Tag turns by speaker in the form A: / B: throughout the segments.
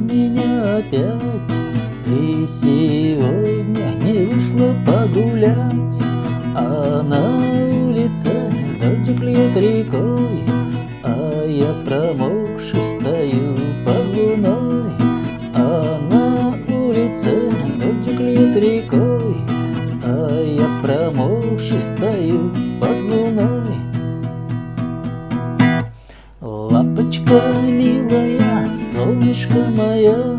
A: меня опять И сегодня не вышла погулять. А на улице дождик льет рекой А я промокший стою под луной. А на улице дождик льет рекой А я промокший стою под луной. Лапочка милая солнышко мое,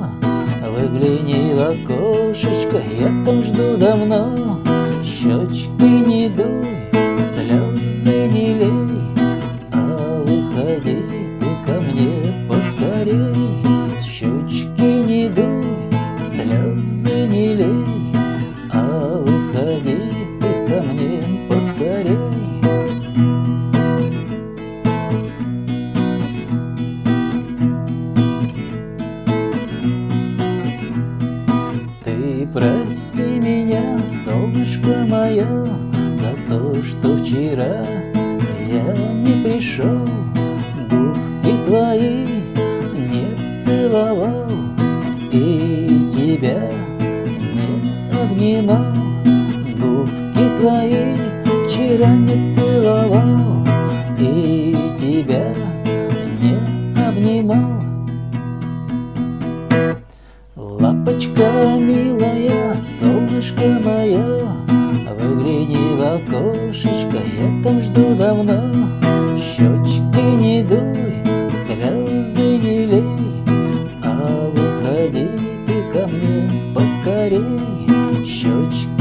A: Выгляни в окошечко, я там жду давно. Щечки не дуй, слезы не лей, А выходи ты ко мне поскорей. Прости меня, солнышко мое, За то, что вчера я не пришел, Губки твои не целовал И тебя не обнимал. Губки твои вчера не целовал И тебя не обнимал. Лапочка милая, солнышко мое, Выгляни в окошечко, я там жду давно. Щечки не дуй, слезы не лей, А выходи ты ко мне поскорей. Щечки